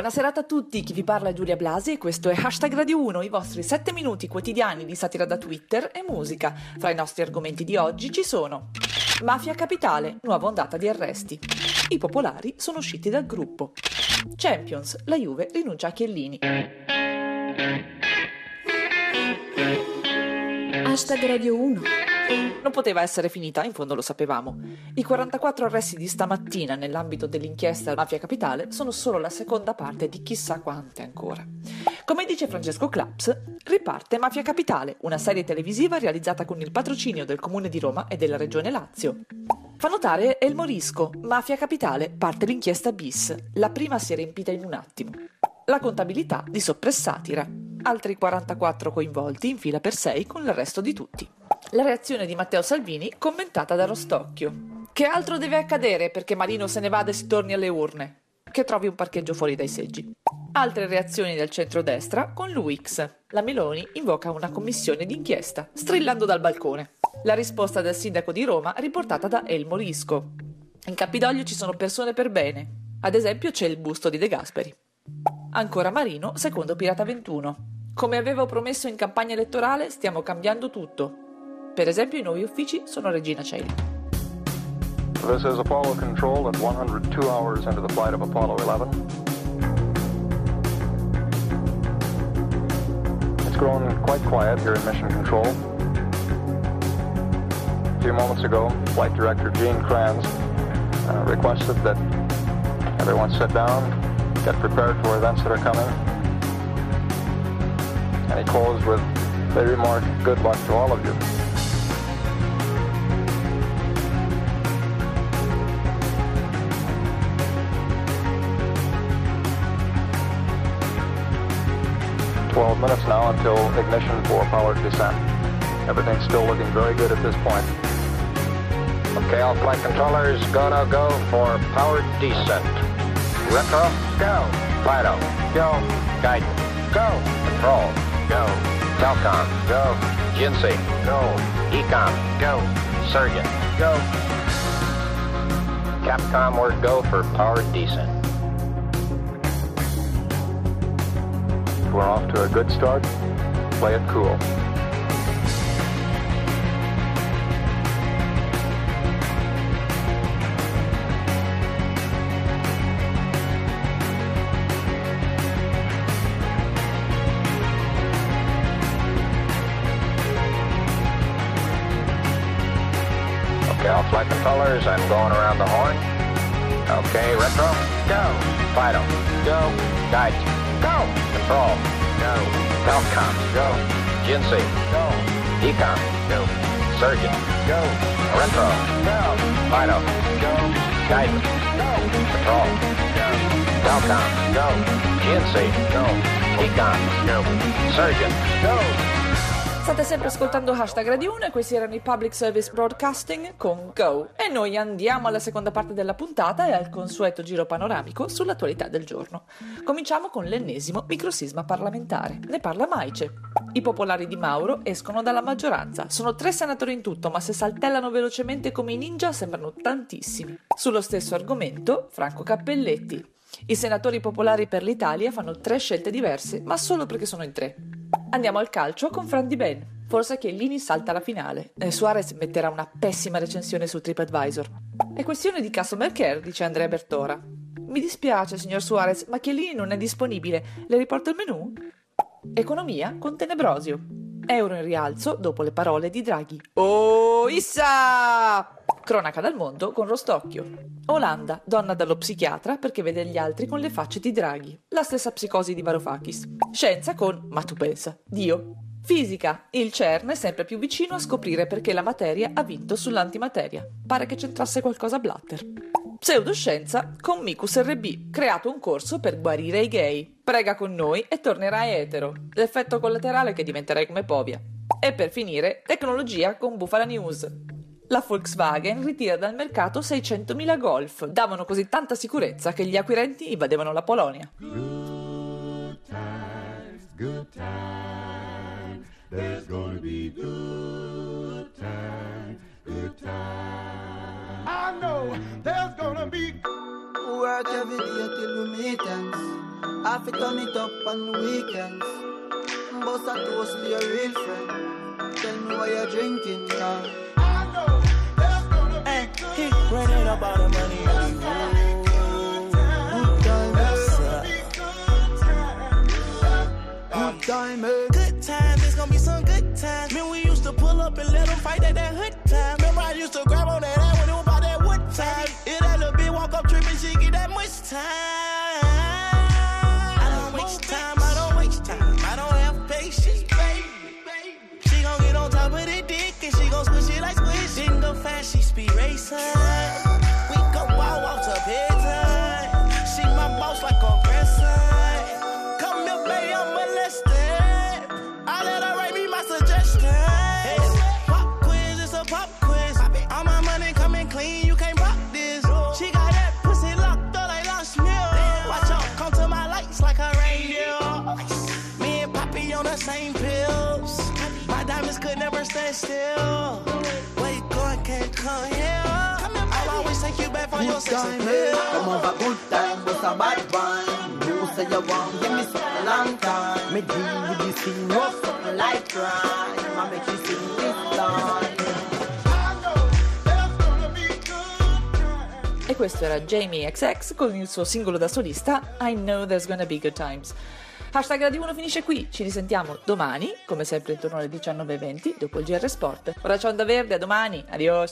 Buona serata a tutti, chi vi parla è Giulia Blasi e questo è Hashtag Radio 1, i vostri 7 minuti quotidiani di satira da Twitter e musica. Fra i nostri argomenti di oggi ci sono Mafia Capitale, nuova ondata di arresti. I popolari sono usciti dal gruppo. Champions, la Juve rinuncia a Chiellini. Hashtag Radio 1 non poteva essere finita, in fondo lo sapevamo. I 44 arresti di stamattina nell'ambito dell'inchiesta Mafia Capitale sono solo la seconda parte di chissà quante ancora. Come dice Francesco Claps, riparte Mafia Capitale, una serie televisiva realizzata con il patrocinio del Comune di Roma e della Regione Lazio. Fa notare El Morisco, Mafia Capitale, parte l'inchiesta bis. La prima si è riempita in un attimo. La contabilità di soppressatira. Altri 44 coinvolti in fila per 6 con l'arresto di tutti. La reazione di Matteo Salvini commentata da Rostocchio. Che altro deve accadere perché Marino se ne vada e si torni alle urne? Che trovi un parcheggio fuori dai seggi. Altre reazioni del centrodestra con l'UX. La Meloni invoca una commissione d'inchiesta, strillando dal balcone. La risposta del sindaco di Roma riportata da El Morisco. In Campidoglio ci sono persone per bene. Ad esempio c'è il busto di De Gasperi. Ancora Marino, secondo Pirata 21. Come avevo promesso in campagna elettorale, stiamo cambiando tutto. Per esempio i nuovi uffici sono Regina. This is Apollo Control at 102 hours into the flight of Apollo 11. It's grown quite quiet here in Mission Control. A few moments ago, Flight Director Gene Kranz uh, requested that everyone sit down, get prepared for events that are coming. And he closed with the remark, good luck to all of you. Minutes now until ignition for powered descent. Everything's still looking very good at this point. Okay, all flight controllers, gonna go for powered descent. Retro, go. Fido, go. Guidance, go. Control, go. Telcom, go. Jinsei, go. Ecom, go. Surgeon, go. Capcom, we're go for powered descent. We're off to a good start. Play it cool. Okay, I'll flight the colors. I'm going around the horn. Okay, retro, go. Fido, go. Guide. Go. Control. Go. Telcom. Go. Jinsei. Go. Ecom. Go. Surgeon. Go. Retro. Go. Fido. Go. Guidance. Go. Control. Go. Telcom. Go. Jinsei. Go. Ecom. Go. Surgeon. Go. State sempre ascoltando Hashtag Radio 1 e questi erano i Public Service Broadcasting con Go. E noi andiamo alla seconda parte della puntata e al consueto giro panoramico sull'attualità del giorno. Cominciamo con l'ennesimo microsisma parlamentare. Ne parla Maice. I popolari di Mauro escono dalla maggioranza. Sono tre senatori in tutto, ma se saltellano velocemente come i ninja sembrano tantissimi. Sullo stesso argomento, Franco Cappelletti. I senatori popolari per l'Italia fanno tre scelte diverse, ma solo perché sono in tre. Andiamo al calcio con Fran Di Ben. Forse Chiellini salta la finale. E Suarez metterà una pessima recensione su TripAdvisor. È questione di customer dice Andrea Bertora. Mi dispiace, signor Suarez, ma Chiellini non è disponibile. Le riporto il menù? Economia con Tenebrosio. Euro in rialzo dopo le parole di Draghi. Oh, Issa! Cronaca dal mondo con Rostocchio. Olanda, donna dallo psichiatra perché vede gli altri con le facce di Draghi. La stessa psicosi di Varoufakis. Scienza con, ma tu pensa, Dio. Fisica. Il CERN è sempre più vicino a scoprire perché la materia ha vinto sull'antimateria. Pare che c'entrasse qualcosa Blatter. Pseudoscienza con Micus RB, creato un corso per guarire i gay. Prega con noi e tornerai etero. L'effetto collaterale è che diventerai come Povia. E per finire, tecnologia con Bufala News. La Volkswagen ritira dal mercato 600.000 Golf. Davano così tanta sicurezza che gli acquirenti invadevano la Polonia. good time. There's gonna be good time, good time. I know there's gonna be Work every day till we meet ends. To turn it up on weekends. Bust a toast to your real friend. Tell me what you're drinking now. All the money. Good time. good times, it's gonna be some good times. Man, we used to pull up and let them fight at that hood time. Remember, I used to grab on that ass when it was about that wood time. If that little bitch walk up tripping, she get that much time. The same pills. My diamonds could never stand still. Where you going, can't come here. I'll always take you back for your Good sex timing. appeal. Come over, good time, bust a bad one. You say you want, give me something long time. Me deal with this thing, no something like crime. I make you sing this time. E questo era Jamie XX con il suo singolo da solista I Know There's Gonna Be Good Times. Hashtag Radio 1 finisce qui, ci risentiamo domani, come sempre intorno alle 19.20, dopo il GR Sport. Ora c'è Onda Verde, a domani, adios!